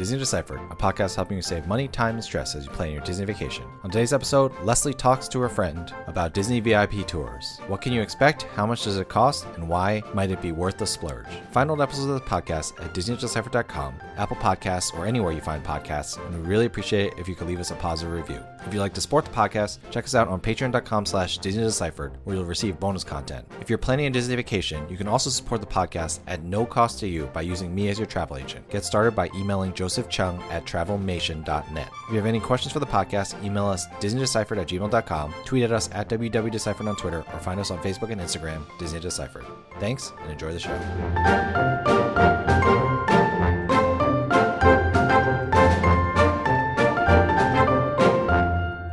Disney Deciphered, a podcast helping you save money, time, and stress as you plan your Disney vacation. On today's episode, Leslie talks to her friend about Disney VIP tours. What can you expect? How much does it cost? And why might it be worth the splurge? Find old episodes of the podcast at DisneyDeciphered.com, Apple Podcasts, or anywhere you find podcasts, and we really appreciate it if you could leave us a positive review. If you'd like to support the podcast, check us out on patreon.com slash Disney Deciphered, where you'll receive bonus content. If you're planning a Disney vacation, you can also support the podcast at no cost to you by using me as your travel agent. Get started by emailing Joseph Chung at travelmation.net. If you have any questions for the podcast, email us disneydeciphered at gmail.com, tweet at us at www.deciphered on Twitter, or find us on Facebook and Instagram, Disney Deciphered. Thanks, and enjoy the show.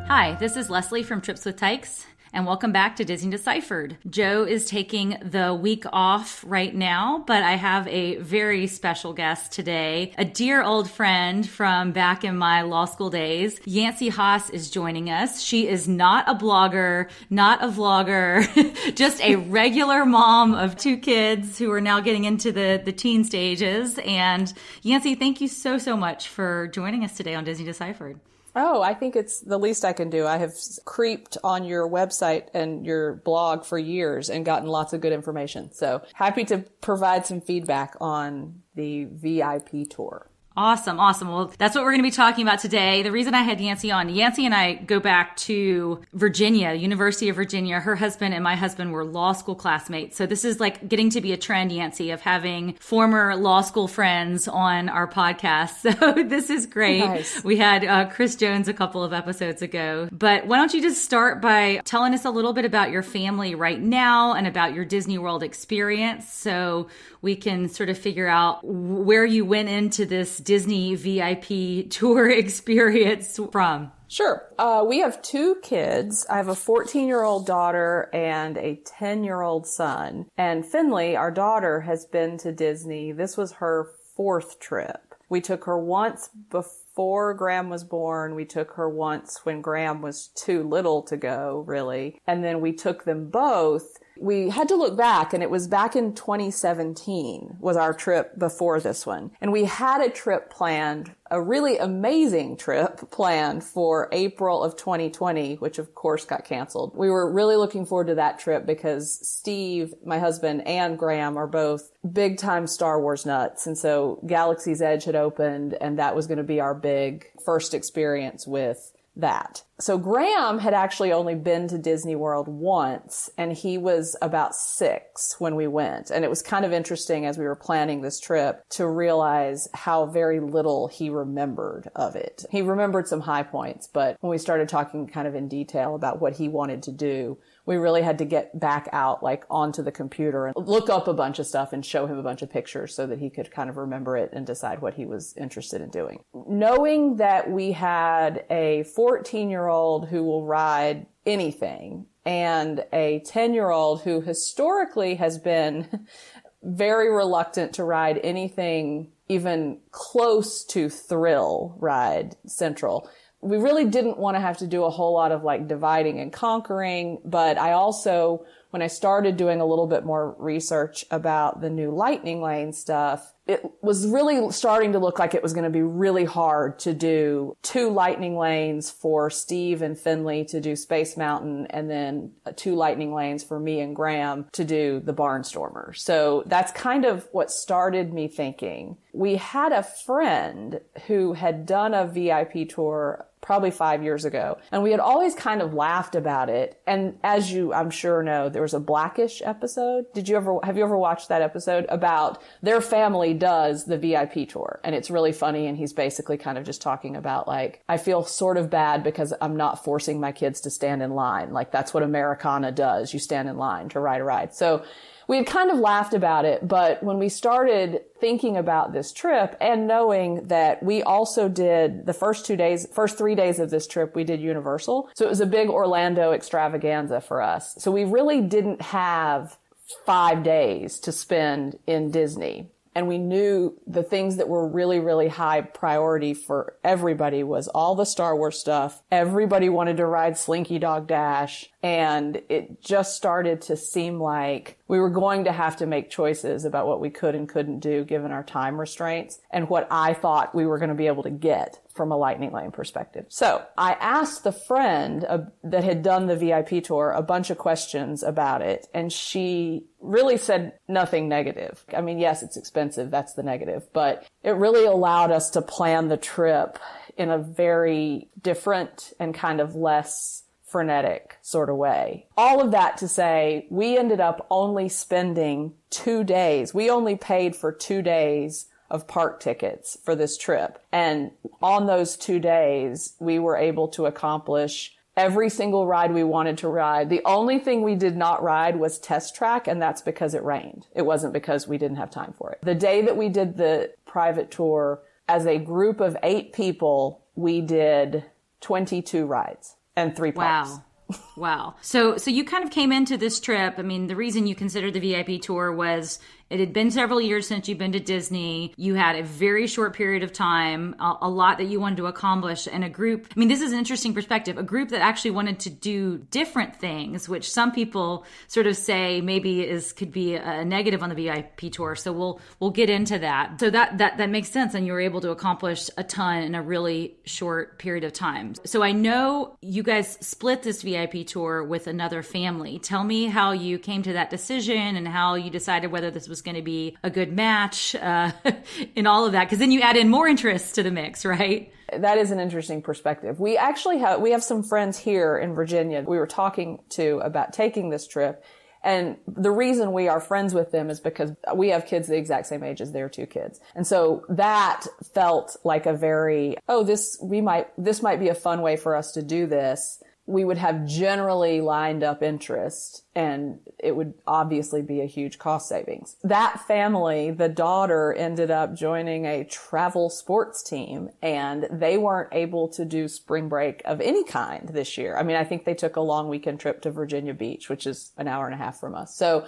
Hi, this is Leslie from Trips with Tykes, and welcome back to Disney Deciphered. Joe is taking the week off right now, but I have a very special guest today, a dear old friend from back in my law school days. Yancy Haas is joining us. She is not a blogger, not a vlogger, just a regular mom of two kids who are now getting into the, the teen stages. And Yancy, thank you so, so much for joining us today on Disney Deciphered. Oh, I think it's the least I can do. I have creeped on your website and your blog for years and gotten lots of good information. So happy to provide some feedback on the VIP tour. Awesome, awesome. Well, that's what we're going to be talking about today. The reason I had Yancy on, Yancy and I go back to Virginia, University of Virginia. Her husband and my husband were law school classmates. So this is like getting to be a trend, Yancy, of having former law school friends on our podcast. So this is great. Nice. We had uh, Chris Jones a couple of episodes ago. But why don't you just start by telling us a little bit about your family right now and about your Disney World experience so we can sort of figure out where you went into this Disney VIP tour experience from. Sure. Uh, we have two kids. I have a 14 year old daughter and a 10 year old son. And Finley, our daughter, has been to Disney. This was her fourth trip. We took her once before Graham was born. We took her once when Graham was too little to go, really. And then we took them both we had to look back and it was back in 2017 was our trip before this one. And we had a trip planned, a really amazing trip planned for April of 2020, which of course got canceled. We were really looking forward to that trip because Steve, my husband, and Graham are both big time Star Wars nuts. And so Galaxy's Edge had opened and that was going to be our big first experience with that. So Graham had actually only been to Disney World once and he was about six when we went. And it was kind of interesting as we were planning this trip to realize how very little he remembered of it. He remembered some high points, but when we started talking kind of in detail about what he wanted to do, we really had to get back out like onto the computer and look up a bunch of stuff and show him a bunch of pictures so that he could kind of remember it and decide what he was interested in doing. Knowing that we had a 14 year old who will ride anything and a 10 year old who historically has been very reluctant to ride anything even close to thrill ride central we really didn't want to have to do a whole lot of like dividing and conquering, but I also, when I started doing a little bit more research about the new lightning lane stuff, it was really starting to look like it was going to be really hard to do two lightning lanes for Steve and Finley to do Space Mountain and then two lightning lanes for me and Graham to do the Barnstormer. So that's kind of what started me thinking. We had a friend who had done a VIP tour probably five years ago. And we had always kind of laughed about it. And as you, I'm sure know, there was a Blackish episode. Did you ever, have you ever watched that episode about their family does the VIP tour? And it's really funny. And he's basically kind of just talking about like, I feel sort of bad because I'm not forcing my kids to stand in line. Like that's what Americana does. You stand in line to ride a ride. So we had kind of laughed about it, but when we started thinking about this trip and knowing that we also did the first two days, first three days of this trip, we did Universal. So it was a big Orlando extravaganza for us. So we really didn't have five days to spend in Disney and we knew the things that were really, really high priority for everybody was all the Star Wars stuff. Everybody wanted to ride Slinky Dog Dash. And it just started to seem like we were going to have to make choices about what we could and couldn't do given our time restraints and what I thought we were going to be able to get from a lightning lane perspective. So I asked the friend uh, that had done the VIP tour a bunch of questions about it and she really said nothing negative. I mean, yes, it's expensive. That's the negative, but it really allowed us to plan the trip in a very different and kind of less frenetic sort of way. All of that to say, we ended up only spending two days. We only paid for two days of park tickets for this trip. And on those two days, we were able to accomplish every single ride we wanted to ride. The only thing we did not ride was test track, and that's because it rained. It wasn't because we didn't have time for it. The day that we did the private tour, as a group of eight people, we did 22 rides and three parks. Wow. Wow. So so you kind of came into this trip. I mean, the reason you considered the VIP tour was it had been several years since you've been to Disney. You had a very short period of time, a, a, lot that you wanted to accomplish, and a group. I mean, this is an interesting perspective. A group that actually wanted to do different things, which some people sort of say maybe is could be a negative on the VIP tour. So we'll we'll get into that. So that that that makes sense, and you were able to accomplish a ton in a really short period of time. So I know you guys split this VIP tour with another family. Tell me how you came to that decision and how you decided whether this was was going to be a good match uh, in all of that because then you add in more interest to the mix right? That is an interesting perspective. We actually have we have some friends here in virginia. We were talking to about taking this trip and the reason we are friends with them is because we have kids the exact same age as their two kids. And so that felt like a very, oh, this, we might, this might be a fun way for us to do this we would have generally lined up interest and it would obviously be a huge cost savings. That family, the daughter ended up joining a travel sports team and they weren't able to do spring break of any kind this year. I mean, I think they took a long weekend trip to Virginia Beach, which is an hour and a half from us. So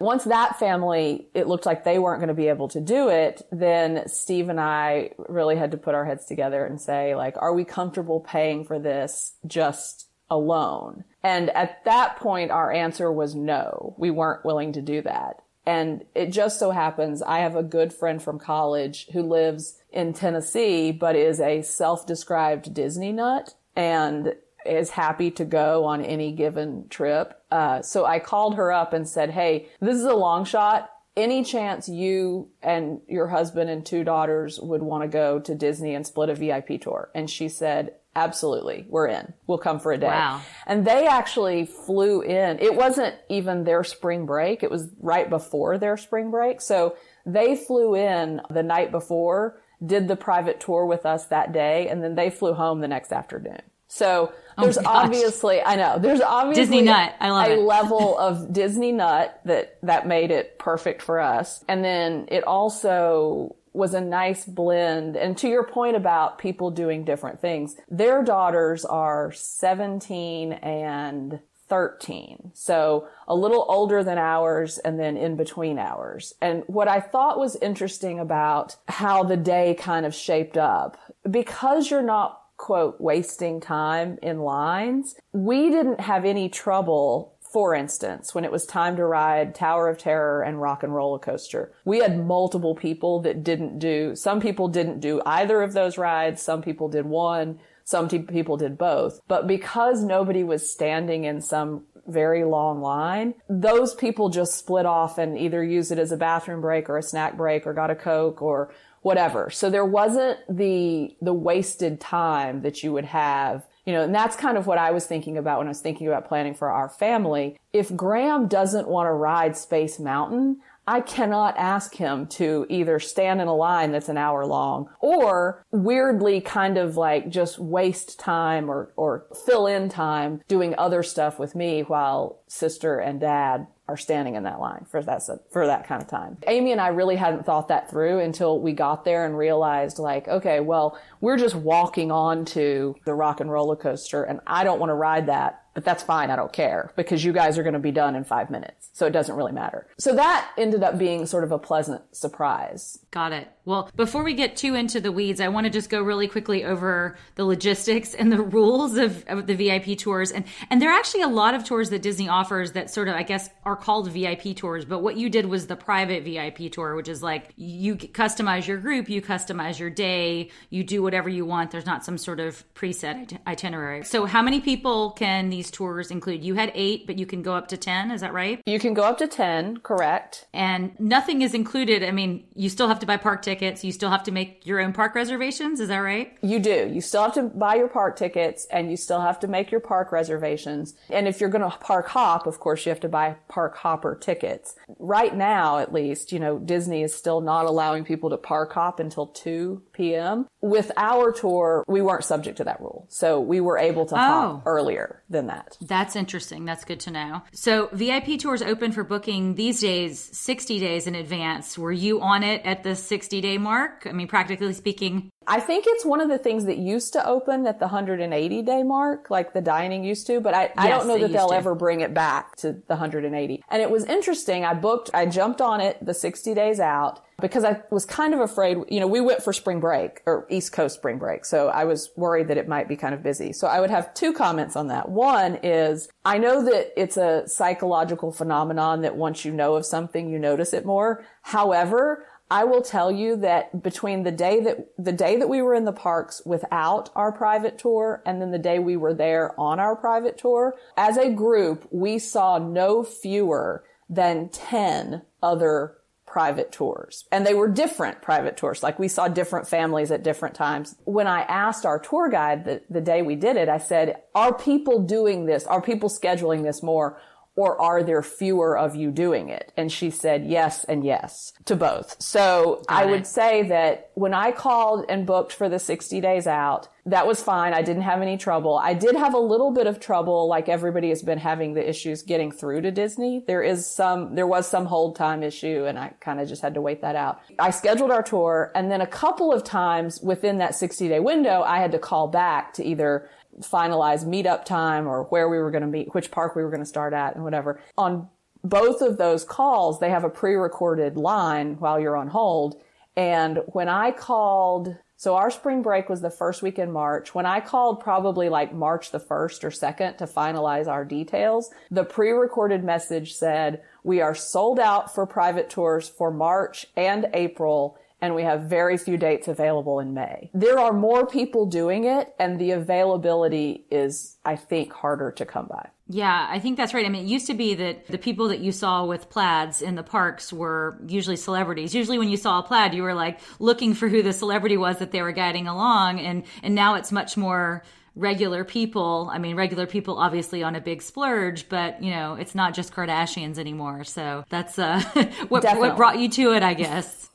once that family, it looked like they weren't going to be able to do it, then Steve and I really had to put our heads together and say, like, are we comfortable paying for this just alone. And at that point, our answer was no. We weren't willing to do that. And it just so happens I have a good friend from college who lives in Tennessee, but is a self-described Disney nut and is happy to go on any given trip. Uh, so I called her up and said, Hey, this is a long shot. Any chance you and your husband and two daughters would want to go to Disney and split a VIP tour? And she said, Absolutely. We're in. We'll come for a day. Wow. And they actually flew in. It wasn't even their spring break. It was right before their spring break. So they flew in the night before, did the private tour with us that day, and then they flew home the next afternoon. So oh there's oh obviously, I know, there's obviously Disney nut. I love a it. level of Disney nut that, that made it perfect for us. And then it also was a nice blend. And to your point about people doing different things, their daughters are 17 and 13. So a little older than ours and then in between ours. And what I thought was interesting about how the day kind of shaped up, because you're not quote wasting time in lines, we didn't have any trouble for instance, when it was time to ride Tower of Terror and Rock and Roller Coaster, we had multiple people that didn't do, some people didn't do either of those rides. Some people did one. Some people did both. But because nobody was standing in some very long line, those people just split off and either used it as a bathroom break or a snack break or got a Coke or whatever. So there wasn't the, the wasted time that you would have you know, and that's kind of what I was thinking about when I was thinking about planning for our family. If Graham doesn't want to ride Space Mountain, I cannot ask him to either stand in a line that's an hour long or weirdly kind of like just waste time or, or fill in time doing other stuff with me while sister and dad are standing in that line for that for that kind of time. Amy and I really hadn't thought that through until we got there and realized like, okay, well, we're just walking on to the rock and roller coaster and I don't want to ride that but that's fine. I don't care because you guys are going to be done in five minutes. So it doesn't really matter. So that ended up being sort of a pleasant surprise. Got it. Well, before we get too into the weeds, I want to just go really quickly over the logistics and the rules of, of the VIP tours. And, and there are actually a lot of tours that Disney offers that sort of, I guess, are called VIP tours. But what you did was the private VIP tour, which is like you customize your group, you customize your day, you do whatever you want. There's not some sort of preset itinerary. So how many people can these tours include? You had eight, but you can go up to 10. Is that right? You can go up to 10, correct. And nothing is included. I mean, you still have to buy park tickets tickets. You still have to make your own park reservations. Is that right? You do. You still have to buy your park tickets and you still have to make your park reservations. And if you're going to park hop, of course, you have to buy park hopper tickets. Right now, at least, you know, Disney is still not allowing people to park hop until 2 p.m. With our tour, we weren't subject to that rule. So we were able to oh. hop earlier than that. That's interesting. That's good to know. So VIP tours open for booking these days 60 days in advance. Were you on it at the 60 day mark? I mean, practically speaking, I think it's one of the things that used to open at the 180 day mark, like the dining used to, but I, yes, I don't know that they'll to. ever bring it back to the 180. And it was interesting. I booked, I jumped on it the 60 days out because I was kind of afraid, you know, we went for spring break or East Coast spring break. So I was worried that it might be kind of busy. So I would have two comments on that. One is I know that it's a psychological phenomenon that once you know of something, you notice it more. However, I will tell you that between the day that the day that we were in the parks without our private tour and then the day we were there on our private tour, as a group, we saw no fewer than 10 other private tours. And they were different private tours. Like we saw different families at different times. When I asked our tour guide the, the day we did it, I said, are people doing this? Are people scheduling this more? Or are there fewer of you doing it? And she said yes and yes to both. So Got I it. would say that when I called and booked for the 60 days out, that was fine. I didn't have any trouble. I did have a little bit of trouble, like everybody has been having the issues getting through to Disney. There is some, there was some hold time issue and I kind of just had to wait that out. I scheduled our tour and then a couple of times within that 60 day window, I had to call back to either finalize meetup time or where we were going to meet, which park we were going to start at and whatever. On both of those calls, they have a pre-recorded line while you're on hold. And when I called, so our spring break was the first week in March. When I called probably like March the 1st or 2nd to finalize our details, the pre-recorded message said, we are sold out for private tours for March and April and we have very few dates available in May. There are more people doing it and the availability is, I think, harder to come by. Yeah, I think that's right. I mean, it used to be that the people that you saw with plaids in the parks were usually celebrities. Usually when you saw a plaid, you were like looking for who the celebrity was that they were guiding along. And, and now it's much more regular people. I mean, regular people obviously on a big splurge, but you know, it's not just Kardashians anymore. So that's, uh, what, what brought you to it, I guess.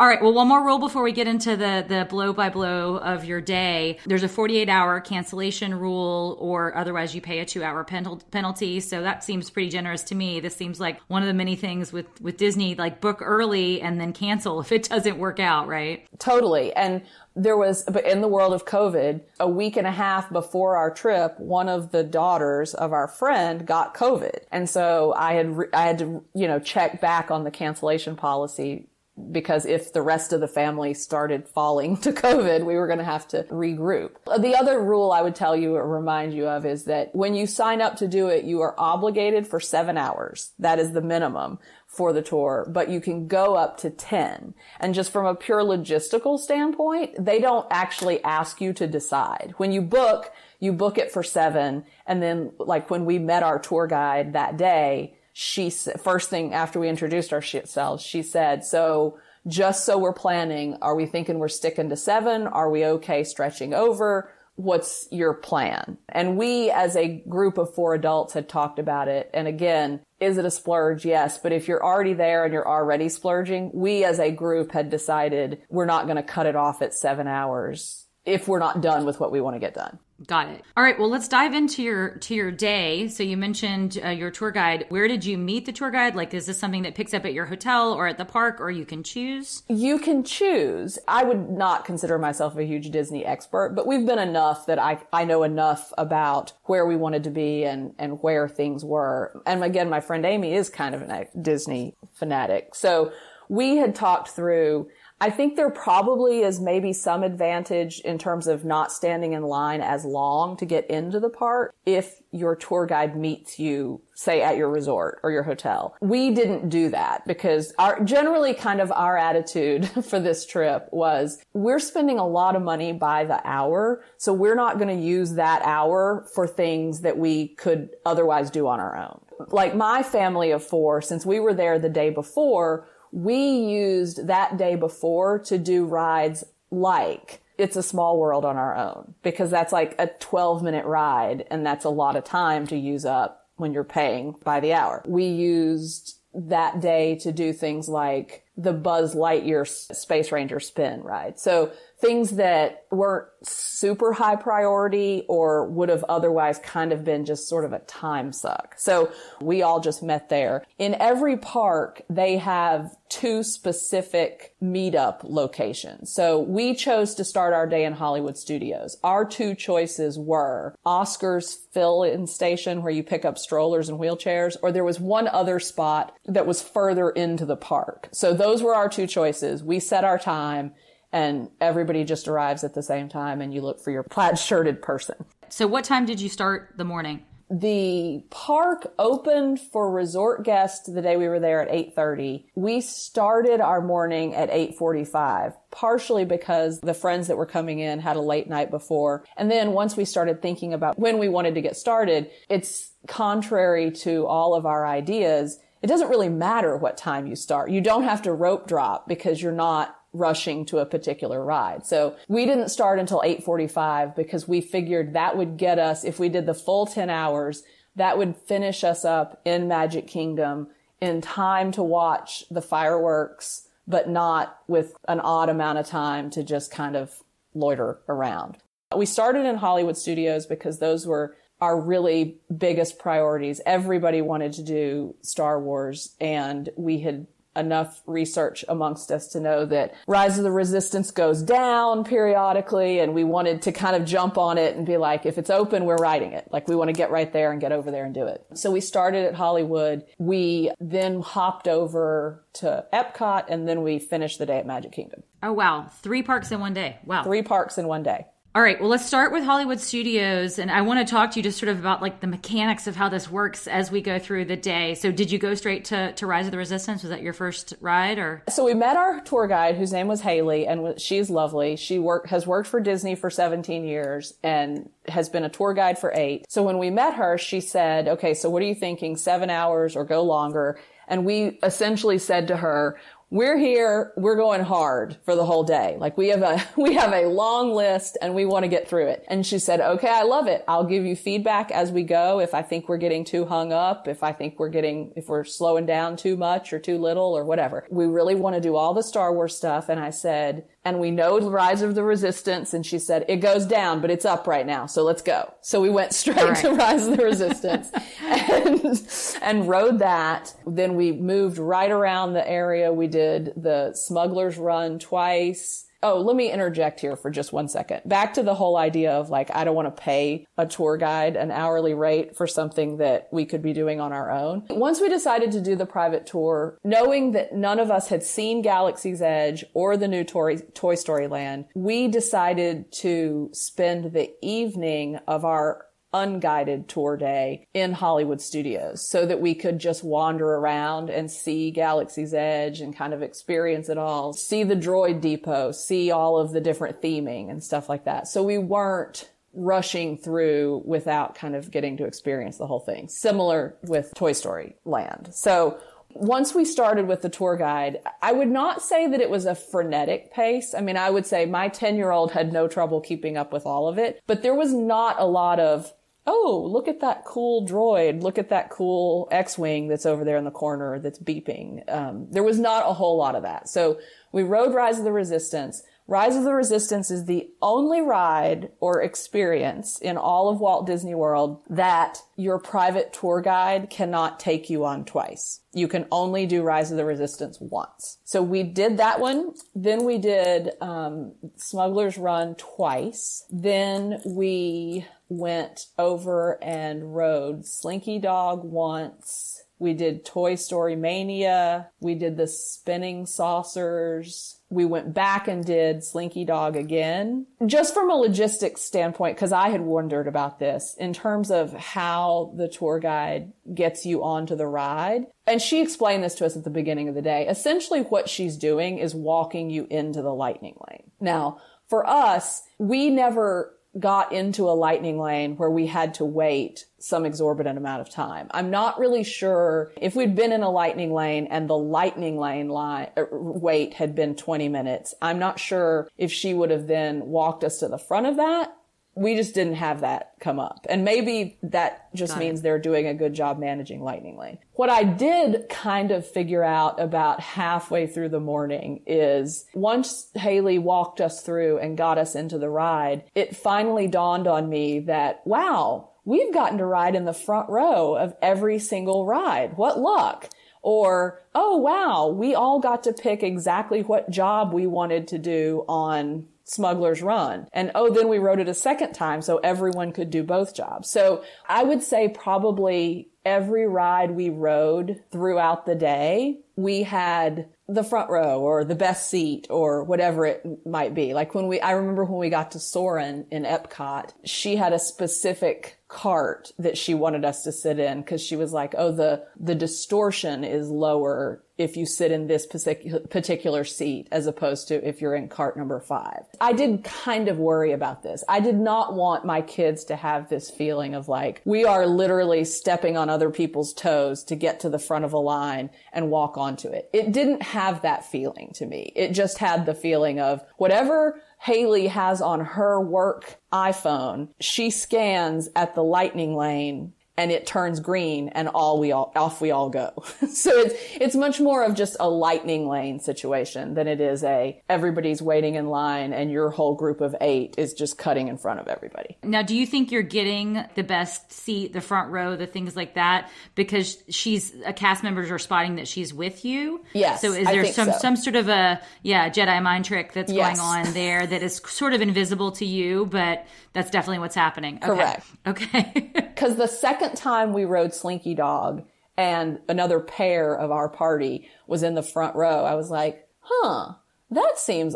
All right. Well, one more rule before we get into the the blow by blow of your day. There's a 48 hour cancellation rule, or otherwise you pay a two hour penalty. So that seems pretty generous to me. This seems like one of the many things with with Disney, like book early and then cancel if it doesn't work out, right? Totally. And there was, but in the world of COVID, a week and a half before our trip, one of the daughters of our friend got COVID. And so I had, I had to, you know, check back on the cancellation policy because if the rest of the family started falling to COVID, we were going to have to regroup. The other rule I would tell you or remind you of is that when you sign up to do it, you are obligated for seven hours. That is the minimum for the tour, but you can go up to 10. And just from a pure logistical standpoint, they don't actually ask you to decide. When you book, you book it for seven. And then like when we met our tour guide that day, she first thing after we introduced ourselves, she said, "So just so we're planning, are we thinking we're sticking to seven? Are we okay stretching over? What's your plan? And we as a group of four adults had talked about it. And again, is it a splurge? Yes. But if you're already there and you're already splurging, we as a group had decided we're not going to cut it off at seven hours if we're not done with what we want to get done. Got it. All right. Well, let's dive into your to your day. So you mentioned uh, your tour guide. Where did you meet the tour guide? Like, is this something that picks up at your hotel or at the park, or you can choose? You can choose. I would not consider myself a huge Disney expert, but we've been enough that I I know enough about where we wanted to be and and where things were. And again, my friend Amy is kind of a Disney fanatic, so we had talked through I think there probably is maybe some advantage in terms of not standing in line as long to get into the park if your tour guide meets you, say at your resort or your hotel. We didn't do that because our, generally kind of our attitude for this trip was we're spending a lot of money by the hour. So we're not going to use that hour for things that we could otherwise do on our own. Like my family of four, since we were there the day before, we used that day before to do rides like it's a small world on our own because that's like a 12 minute ride and that's a lot of time to use up when you're paying by the hour. We used that day to do things like the Buzz Lightyear Space Ranger spin ride. So things that weren't super high priority or would have otherwise kind of been just sort of a time suck. So we all just met there. In every park, they have two specific meetup locations. So we chose to start our day in Hollywood Studios. Our two choices were Oscar's fill-in station where you pick up strollers and wheelchairs, or there was one other spot that was further into the park. So those were our two choices. We set our time and everybody just arrives at the same time and you look for your plaid shirted person. So what time did you start the morning? The park opened for resort guests the day we were there at 8:30. We started our morning at 8:45, partially because the friends that were coming in had a late night before. And then once we started thinking about when we wanted to get started, it's contrary to all of our ideas. It doesn't really matter what time you start. You don't have to rope drop because you're not rushing to a particular ride. So we didn't start until 845 because we figured that would get us, if we did the full 10 hours, that would finish us up in Magic Kingdom in time to watch the fireworks, but not with an odd amount of time to just kind of loiter around. We started in Hollywood studios because those were our really biggest priorities. Everybody wanted to do Star Wars and we had enough research amongst us to know that Rise of the Resistance goes down periodically and we wanted to kind of jump on it and be like, if it's open, we're riding it. Like we want to get right there and get over there and do it. So we started at Hollywood. We then hopped over to Epcot and then we finished the day at Magic Kingdom. Oh, wow. Three parks in one day. Wow. Three parks in one day. All right, well, let's start with Hollywood Studios. And I want to talk to you just sort of about like the mechanics of how this works as we go through the day. So, did you go straight to, to Rise of the Resistance? Was that your first ride or? So, we met our tour guide whose name was Haley, and she's lovely. She work, has worked for Disney for 17 years and has been a tour guide for eight. So, when we met her, she said, Okay, so what are you thinking? Seven hours or go longer? And we essentially said to her, we're here, we're going hard for the whole day. Like we have a, we have a long list and we want to get through it. And she said, okay, I love it. I'll give you feedback as we go. If I think we're getting too hung up, if I think we're getting, if we're slowing down too much or too little or whatever. We really want to do all the Star Wars stuff. And I said, and we know the rise of the resistance. And she said, it goes down, but it's up right now. So let's go. So we went straight right. to rise of the resistance and, and rode that. Then we moved right around the area. We did the smugglers run twice. Oh, let me interject here for just one second. Back to the whole idea of like, I don't want to pay a tour guide an hourly rate for something that we could be doing on our own. Once we decided to do the private tour, knowing that none of us had seen Galaxy's Edge or the new Toy, Toy Story Land, we decided to spend the evening of our unguided tour day in Hollywood studios so that we could just wander around and see Galaxy's Edge and kind of experience it all, see the droid depot, see all of the different theming and stuff like that. So we weren't rushing through without kind of getting to experience the whole thing. Similar with Toy Story Land. So Once we started with the tour guide, I would not say that it was a frenetic pace. I mean, I would say my 10 year old had no trouble keeping up with all of it, but there was not a lot of, oh, look at that cool droid. Look at that cool X-Wing that's over there in the corner that's beeping. Um, there was not a whole lot of that. So we rode Rise of the Resistance. Rise of the Resistance is the only ride or experience in all of Walt Disney World that your private tour guide cannot take you on twice. You can only do Rise of the Resistance once. So we did that one. Then we did um, Smuggler's Run twice. Then we went over and rode Slinky Dog once. We did Toy Story Mania. We did the spinning saucers. We went back and did Slinky Dog again. Just from a logistics standpoint, because I had wondered about this in terms of how the tour guide gets you onto the ride. And she explained this to us at the beginning of the day. Essentially what she's doing is walking you into the lightning lane. Now, for us, we never got into a lightning lane where we had to wait some exorbitant amount of time. I'm not really sure if we'd been in a lightning lane and the lightning lane line er, wait had been 20 minutes. I'm not sure if she would have then walked us to the front of that we just didn't have that come up. And maybe that just Got means it. they're doing a good job managing Lightning Lane. What I did kind of figure out about halfway through the morning is once Haley walked us through and got us into the ride, it finally dawned on me that, wow, we've gotten to ride in the front row of every single ride. What luck. Or, oh wow, we all got to pick exactly what job we wanted to do on Smuggler's Run. And oh, then we rode it a second time so everyone could do both jobs. So I would say probably every ride we rode throughout the day, we had the front row or the best seat or whatever it might be. Like when we, I remember when we got to Soarin' in Epcot, she had a specific cart that she wanted us to sit in because she was like, oh, the, the distortion is lower if you sit in this particular seat as opposed to if you're in cart number five. I did kind of worry about this. I did not want my kids to have this feeling of like, we are literally stepping on other people's toes to get to the front of a line and walk onto it. It didn't have that feeling to me. It just had the feeling of whatever Haley has on her work iPhone, she scans at the lightning lane and it turns green and all we all off we all go. so it's it's much more of just a lightning lane situation than it is a everybody's waiting in line and your whole group of 8 is just cutting in front of everybody. Now, do you think you're getting the best seat, the front row, the things like that because she's a cast members are spotting that she's with you? Yes. So is there some so. some sort of a yeah, Jedi mind trick that's yes. going on there that is sort of invisible to you, but that's definitely what's happening. Okay. Correct. Okay. Because the second time we rode Slinky Dog and another pair of our party was in the front row, I was like, huh, that seems,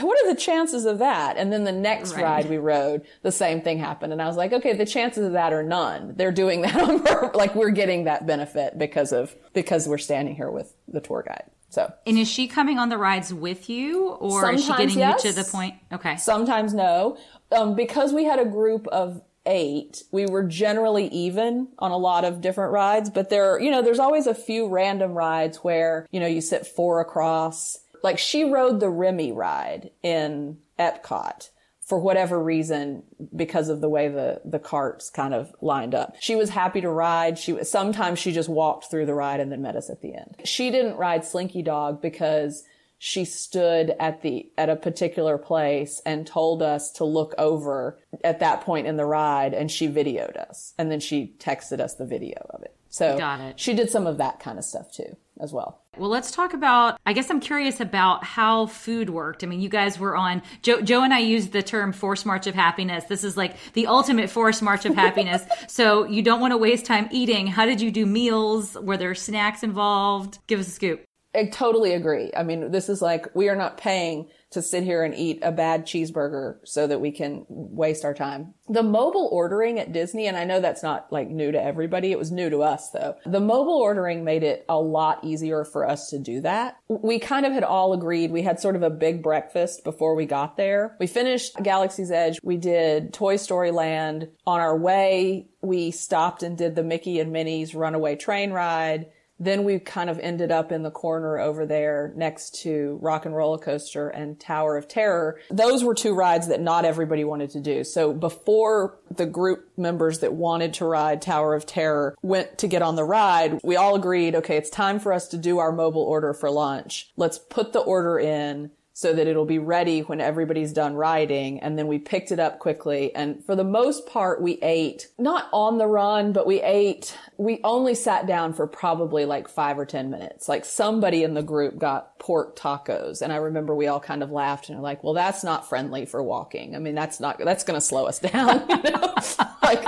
what are the chances of that? And then the next right. ride we rode, the same thing happened. And I was like, okay, the chances of that are none. They're doing that on purpose. Like we're getting that benefit because of, because we're standing here with the tour guide. So, and is she coming on the rides with you, or Sometimes is she getting yes. you to the point? Okay. Sometimes no, um, because we had a group of eight, we were generally even on a lot of different rides, but there, you know, there's always a few random rides where, you know, you sit four across. Like she rode the Remy ride in Epcot for whatever reason because of the way the the carts kind of lined up. She was happy to ride. She was sometimes she just walked through the ride and then met us at the end. She didn't ride Slinky Dog because she stood at the at a particular place and told us to look over at that point in the ride and she videoed us. And then she texted us the video of it. So Got it. she did some of that kind of stuff too as well. Well let's talk about i guess i'm curious about how food worked. I mean you guys were on joe, joe and i used the term force march of happiness. This is like the ultimate force march of happiness. So you don't want to waste time eating. How did you do meals? Were there snacks involved? Give us a scoop I totally agree. I mean, this is like, we are not paying to sit here and eat a bad cheeseburger so that we can waste our time. The mobile ordering at Disney, and I know that's not like new to everybody. It was new to us though. The mobile ordering made it a lot easier for us to do that. We kind of had all agreed. We had sort of a big breakfast before we got there. We finished Galaxy's Edge. We did Toy Story Land. On our way, we stopped and did the Mickey and Minnie's Runaway Train ride Then we kind of ended up in the corner over there next to Rock and Roller Coaster and Tower of Terror. Those were two rides that not everybody wanted to do. So before the group members that wanted to ride Tower of Terror went to get on the ride, we all agreed, okay, it's time for us to do our mobile order for lunch. Let's put the order in so that it'll be ready when everybody's done riding. And then we picked it up quickly. And for the most part, we ate not on the run, but we ate, we only sat down for probably like five or 10 minutes. Like somebody in the group got pork tacos. And I remember we all kind of laughed and were like, well, that's not friendly for walking. I mean, that's not, that's going to slow us down. You know? like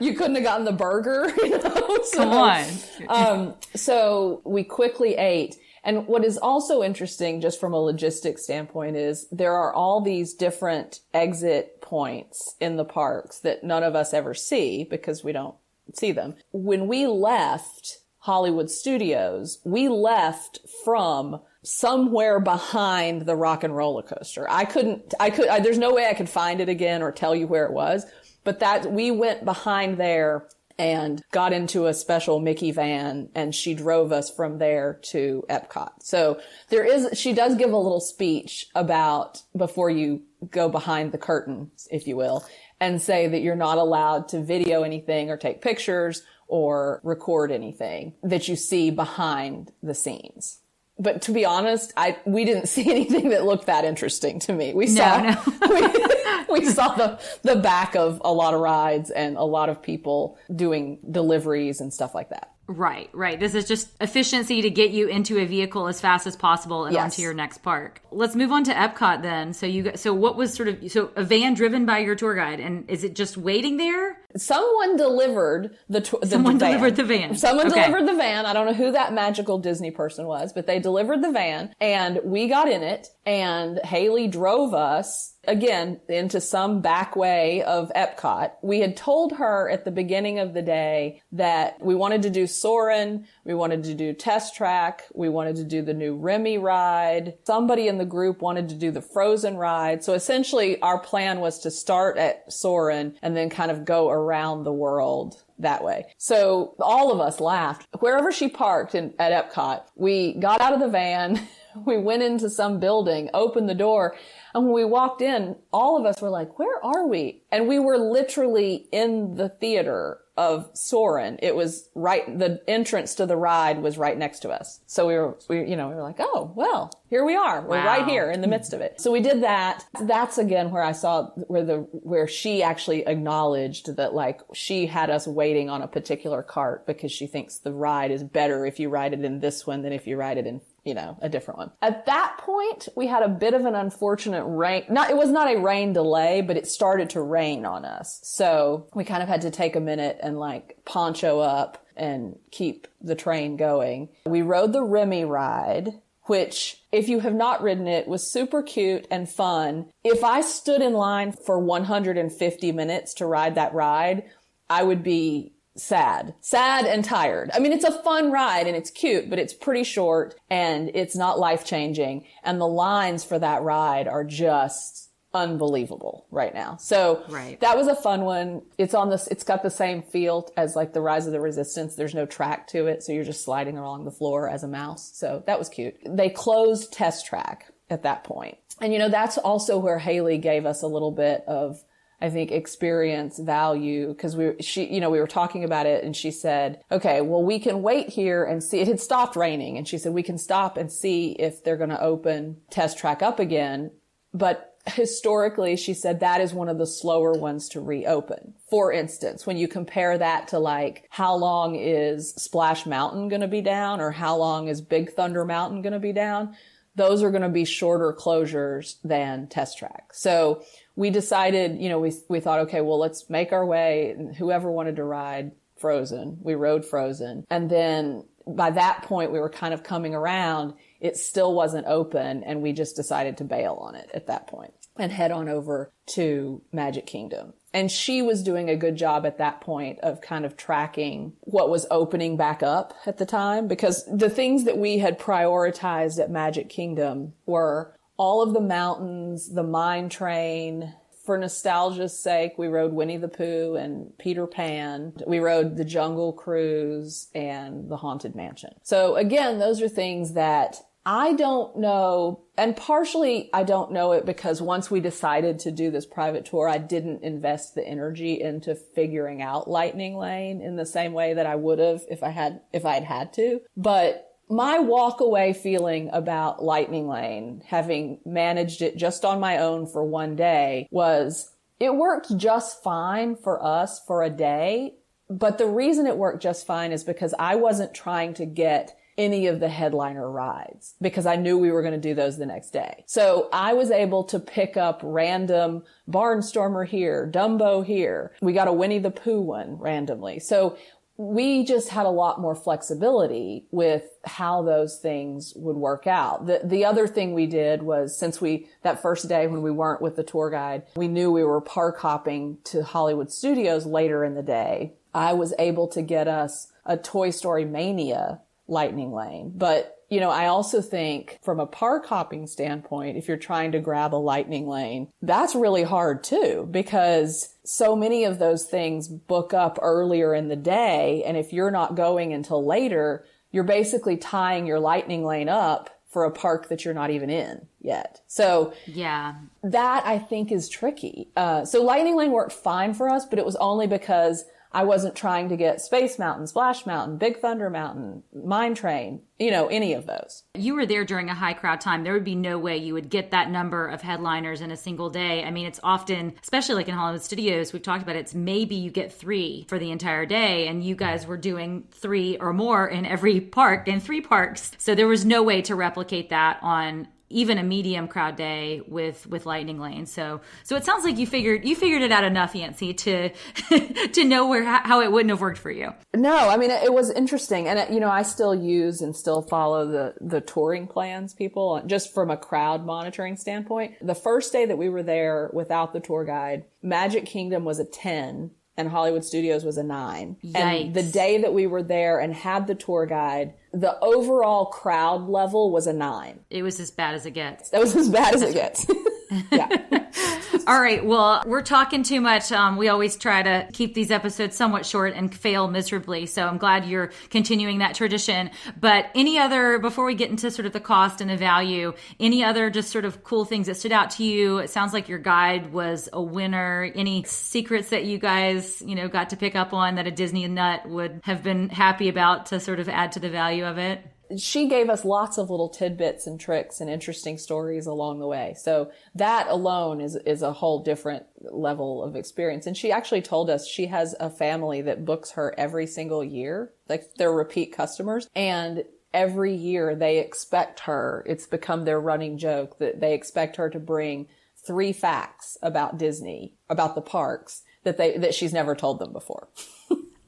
you couldn't have gotten the burger, you know? So, Come on. um, so we quickly ate and what is also interesting, just from a logistics standpoint, is there are all these different exit points in the parks that none of us ever see because we don't see them. When we left Hollywood Studios, we left from somewhere behind the rock and roller coaster. I couldn't, I could, I, there's no way I could find it again or tell you where it was, but that we went behind there and got into a special Mickey van and she drove us from there to Epcot. So there is, she does give a little speech about before you go behind the curtain, if you will, and say that you're not allowed to video anything or take pictures or record anything that you see behind the scenes but to be honest, I we didn't see anything that looked that interesting to me. We saw no, no. we, we, saw the the back of a lot of rides and a lot of people doing deliveries and stuff like that. Right, right. This is just efficiency to get you into a vehicle as fast as possible and yes. onto your next park. Let's move on to Epcot then. So you so what was sort of so a van driven by your tour guide and is it just waiting there? Someone delivered the, the Someone van. delivered the van. Someone okay. delivered the van. I don't know who that magical Disney person was, but they delivered the van and we got in it and Haley drove us again into some back way of Epcot. We had told her at the beginning of the day that we wanted to do Soarin', we wanted to do Test Track, we wanted to do the new Remy ride. Somebody in the group wanted to do the Frozen ride. So essentially our plan was to start at Soarin' and then kind of go around the world that way. So all of us laughed. Wherever she parked in, at Epcot, we got out of the van, we went into some building, opened the door, and when we walked in, all of us were like, where are we? And we were literally in the theater of Soarin'. It was right, the entrance to the ride was right next to us. So we were, we, you know, we were like, oh, well, here we are. We're wow. right here in the midst of it. So we did that. That's again where I saw where the, where she actually acknowledged that like she had us waiting on a particular cart because she thinks the ride is better if you ride it in this one than if you ride it in you know, a different one. At that point, we had a bit of an unfortunate rain. Not, it was not a rain delay, but it started to rain on us. So we kind of had to take a minute and like poncho up and keep the train going. We rode the Remy ride, which if you have not ridden it was super cute and fun. If I stood in line for 150 minutes to ride that ride, I would be sad, sad and tired. I mean, it's a fun ride and it's cute, but it's pretty short and it's not life changing. And the lines for that ride are just unbelievable right now. So right. that was a fun one. It's on this, it's got the same feel as like the rise of the resistance. There's no track to it. So you're just sliding along the floor as a mouse. So that was cute. They closed test track at that point. And you know, that's also where Haley gave us a little bit of I think experience value because we she you know we were talking about it and she said okay well we can wait here and see. It had stopped raining and she said we can stop and see if they're going to open test track up again. But historically she said that is one of the slower ones to reopen. For instance when you compare that to like how long is splash mountain going to be down or how long is big thunder mountain going to be down those are going to be shorter closures than test track. So we decided, you know, we, we thought, okay, well, let's make our way. And whoever wanted to ride Frozen, we rode Frozen. And then by that point, we were kind of coming around. It still wasn't open and we just decided to bail on it at that point and head on over to Magic Kingdom. And she was doing a good job at that point of kind of tracking what was opening back up at the time because the things that we had prioritized at Magic Kingdom were all of the mountains, the mine train, for nostalgia's sake, we rode Winnie the Pooh and Peter Pan. We rode the Jungle Cruise and the Haunted Mansion. So again, those are things that I don't know, and partially I don't know it because once we decided to do this private tour, I didn't invest the energy into figuring out Lightning Lane in the same way that I would have if I had, if I'd had to. But my walk away feeling about Lightning Lane, having managed it just on my own for one day was it worked just fine for us for a day. But the reason it worked just fine is because I wasn't trying to get any of the headliner rides because I knew we were going to do those the next day. So I was able to pick up random Barnstormer here, Dumbo here. We got a Winnie the Pooh one randomly. So we just had a lot more flexibility with how those things would work out. The, the other thing we did was since we, that first day when we weren't with the tour guide, we knew we were park hopping to Hollywood Studios later in the day. I was able to get us a Toy Story Mania lightning lane. But, you know, I also think from a park hopping standpoint, if you're trying to grab a lightning lane, that's really hard too, because so many of those things book up earlier in the day. And if you're not going until later, you're basically tying your lightning lane up for a park that you're not even in yet. So yeah, that I think is tricky. Uh, so Lightning Lane worked fine for us, but it was only because I wasn't trying to get Space Mountain, Splash Mountain, Big Thunder Mountain, Mine Train, you know, any of those. You were there during a high crowd time. There would be no way you would get that number of headliners in a single day. I mean, it's often, especially like in Hollywood studios, we've talked about it, it's maybe you get three for the entire day, and you guys were doing three or more in every park, in three parks. So there was no way to replicate that on even a medium crowd day with with lightning lane so so it sounds like you figured you figured it out enough yancy to to know where how it wouldn't have worked for you no i mean it was interesting and it, you know i still use and still follow the the touring plans people just from a crowd monitoring standpoint the first day that we were there without the tour guide magic kingdom was a 10 and Hollywood Studios was a nine. Yikes. And the day that we were there and had the tour guide, the overall crowd level was a nine. It was as bad as it gets. That was as bad as it gets. yeah. All right. Well, we're talking too much. Um, we always try to keep these episodes somewhat short and fail miserably. So I'm glad you're continuing that tradition. But any other, before we get into sort of the cost and the value, any other just sort of cool things that stood out to you? It sounds like your guide was a winner. Any secrets that you guys, you know, got to pick up on that a Disney nut would have been happy about to sort of add to the value of it? she gave us lots of little tidbits and tricks and interesting stories along the way. So that alone is, is a whole different level of experience. And she actually told us she has a family that books her every single year. Like they're repeat customers and every year they expect her. It's become their running joke that they expect her to bring three facts about Disney, about the parks that they, that she's never told them before.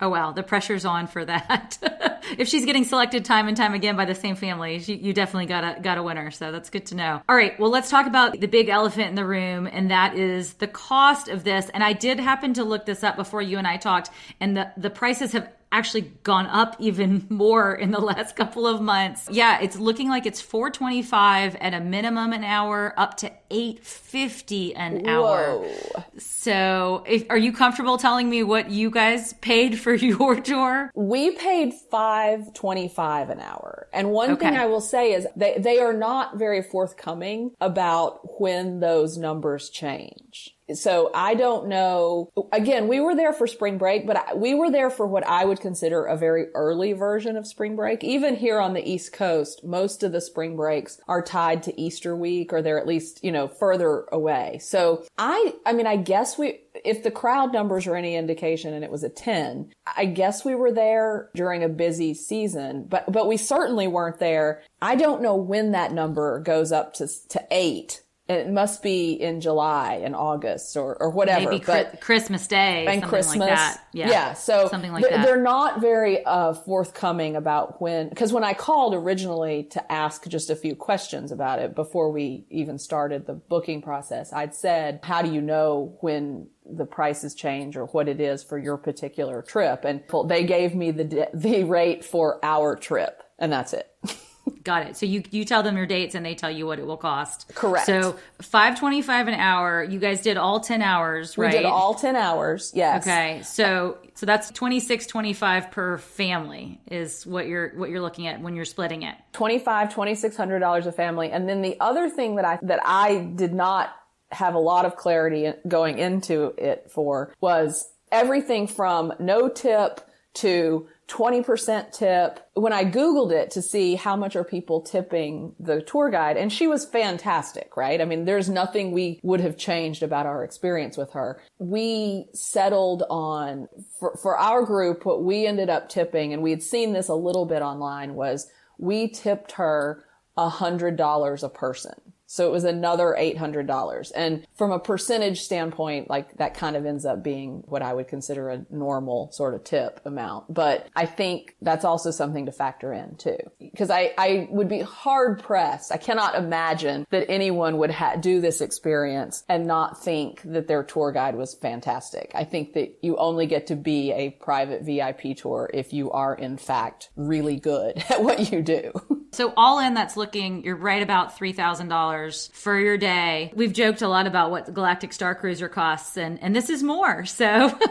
Oh wow, the pressure's on for that. if she's getting selected time and time again by the same family, she, you definitely got a got a winner. So that's good to know. All right, well let's talk about the big elephant in the room, and that is the cost of this. And I did happen to look this up before you and I talked, and the the prices have actually gone up even more in the last couple of months. Yeah, it's looking like it's 425 at a minimum an hour up to 850 an Whoa. hour. So, if, are you comfortable telling me what you guys paid for your tour? We paid 525 an hour. And one Okay. thing I will say is they, they are not very forthcoming about when those numbers change. So I don't know. Again, we were there for spring break, but I, we were there for what I would consider a very early version of spring break. Even here on the East Coast, most of the spring breaks are tied to Easter week or they're at least, you know, further away. So I, I mean, I guess we, if the crowd numbers are any indication and it was a 10, I guess we were there during a busy season, but, but we certainly weren't there. I don't know when that number goes up to, to eight. It must be in July and August or, or whatever. Maybe but Chri- Christmas Day, and something Christmas. like that. Yeah, So something like th- that. They're not very uh, forthcoming about when, because when I called originally to ask just a few questions about it before we even started the booking process, I'd said, "How do you know when?" the prices change or what it is for your particular trip and they gave me the the rate for our trip and that's it Got it. So you you tell them your dates and they tell you what it will cost. Correct. So five twenty five an hour. You guys did all ten hours, right? We did all 10 hours. Yes. Okay. So so that's twenty six twenty five per family is what you're what you're looking at when you're splitting it. 25 $2600 a family. And then the other thing that I that I did not have a lot of clarity going into it for was everything from no tip to 20% tip. When I Googled it to see how much are people tipping the tour guide, and she was fantastic, right? I mean, there's nothing we would have changed about our experience with her. We settled on, for, for our group, what we ended up tipping, and we had seen this a little bit online, was we tipped her $100 a person. So it was another $800. And from a percentage standpoint, like that kind of ends up being what I would consider a normal sort of tip amount. But I think that's also something to factor in too. Because I, I would be hard pressed. I cannot imagine that anyone would ha- do this experience and not think that their tour guide was fantastic. I think that you only get to be a private VIP tour if you are in fact really good at what you do. So all in, that's looking. You're right about three thousand dollars for your day. We've joked a lot about what Galactic Star Cruiser costs, and and this is more. So.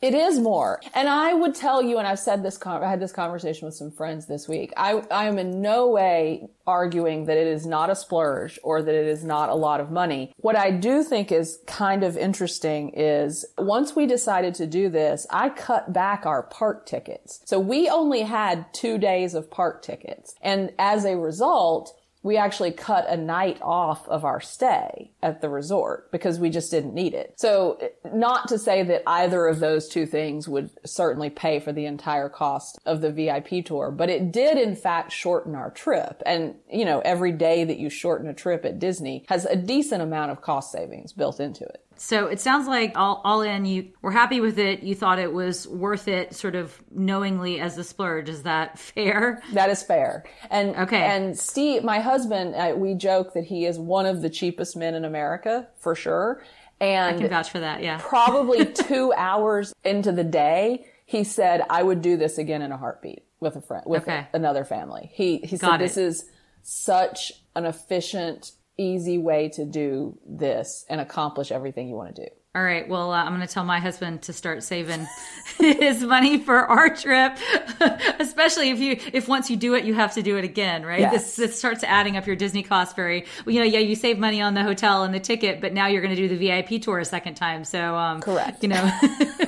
It is more. And I would tell you, and I've said this, I had this conversation with some friends this week. I, I am in no way arguing that it is not a splurge or that it is not a lot of money. What I do think is kind of interesting is once we decided to do this, I cut back our park tickets. So we only had two days of park tickets. And as a result, we actually cut a night off of our stay at the resort because we just didn't need it. So not to say that either of those two things would certainly pay for the entire cost of the VIP tour, but it did in fact shorten our trip. And, you know, every day that you shorten a trip at Disney has a decent amount of cost savings built into it. So it sounds like all, all in, you were happy with it. You thought it was worth it, sort of knowingly as a splurge. Is that fair? That is fair. And okay. And Steve, my husband, uh, we joke that he is one of the cheapest men in America for sure. And I can vouch for that. Yeah. probably two hours into the day, he said, "I would do this again in a heartbeat with a friend, with Okay. another family." He he Got said, "This is such an efficient." Easy way to do this and accomplish everything you want to do. All right. Well, uh, I'm going to tell my husband to start saving his money for our trip, especially if you if once you do it, you have to do it again, right? Yes. This, this starts adding up your Disney costs. Very, well, you know, yeah, you save money on the hotel and the ticket, but now you're going to do the VIP tour a second time. So, um, Correct. You know.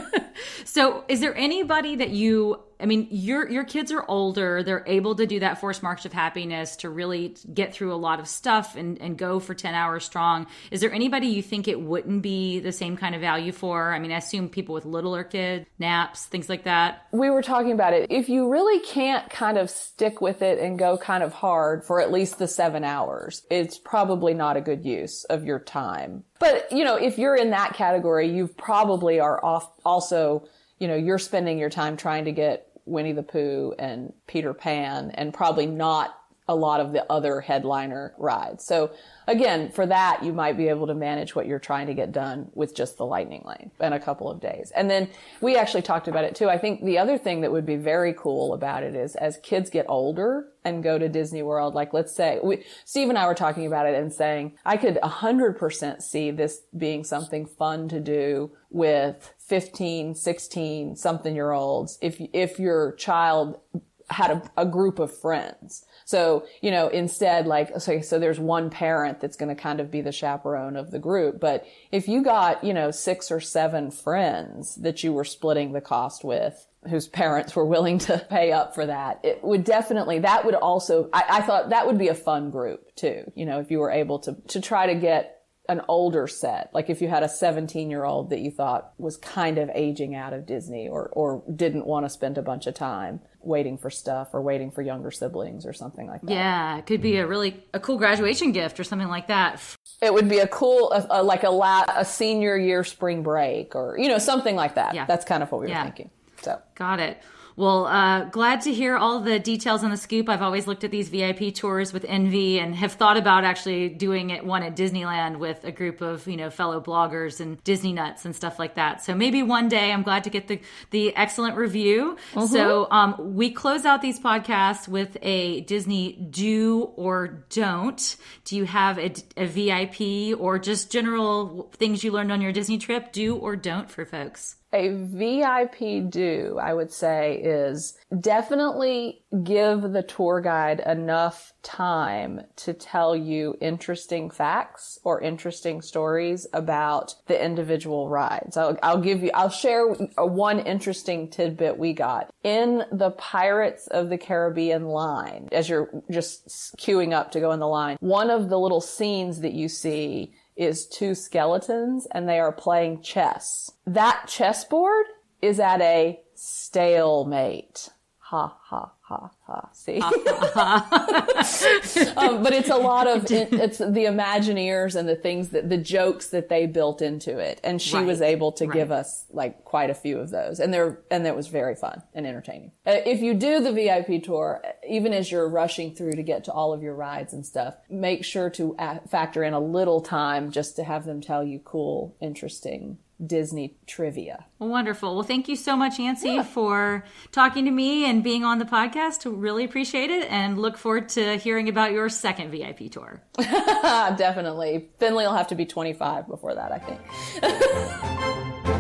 so, is there anybody that you? I mean, your your kids are older; they're able to do that forced march of happiness to really get through a lot of stuff and and go for ten hours strong. Is there anybody you think it wouldn't be the same kind of value for? I mean, I assume people with littler kids, naps, things like that. we were talking about it. If you really can't kind of stick with it and go kind of hard for at least the seven hours, it's probably not a good use of your time. But, you know, if you're in that category, you probably are off also, you know, you're spending your time trying to get Winnie the Pooh and Peter Pan and probably not a lot of the other headliner rides. So again, for that, you might be able to manage what you're trying to get done with just the lightning lane in a couple of days. And then we actually talked about it too. I think the other thing that would be very cool about it is as kids get older and go to Disney World, like let's say we, Steve and I were talking about it and saying I could 100% see this being something fun to do with 15, 16, something year olds if, if your child had a, a group of friends. So, you know, instead, like, so, so there's one parent that's going to kind of be the chaperone of the group. But if you got, you know, six or seven friends that you were splitting the cost with, whose parents were willing to pay up for that, it would definitely, that would also, I, I thought that would be a fun group too. You know, if you were able to, to try to get an older set, like if you had a 17 year old that you thought was kind of aging out of Disney or, or didn't want to spend a bunch of time waiting for stuff or waiting for younger siblings or something like that. Yeah, it could be a really a cool graduation gift or something like that. It would be a cool, a, a, like a la, a senior year spring break or, you know, something like that. Yeah. That's kind of what we were Yeah. thinking. So Got it. Well, uh, glad to hear all the details on the scoop. I've always looked at these VIP tours with envy and have thought about actually doing it one at Disneyland with a group of, you know, fellow bloggers and Disney nuts and stuff like that. So maybe one day I'm glad to get the, the excellent review. Mm-hmm. So, um, we close out these podcasts with a Disney do or don't. Do you have a, a VIP or just general things you learned on your Disney trip? Do or don't for folks? A VIP do, I would say, is definitely give the tour guide enough time to tell you interesting facts or interesting stories about the individual rides. I'll, I'll give you, I'll share one interesting tidbit we got. In the Pirates of the Caribbean line, as you're just queuing up to go in the line, one of the little scenes that you see is two skeletons and they are playing chess. That chessboard is at a stalemate. Ha ha ha ha. See, um, but it's a lot of it, it's the Imagineers and the things that the jokes that they built into it, and she right. was able to right. give us like quite a few of those, and they're and that was very fun and entertaining. Uh, if you do the VIP tour, even as you're rushing through to get to all of your rides and stuff, make sure to factor in a little time just to have them tell you cool, interesting Disney trivia. Wonderful. Well, thank you so much, Yancy, yeah. for talking to me and being on the podcast. Really appreciate it and look forward to hearing about your second VIP tour. Definitely. Finley will have to be 25 before that, I think.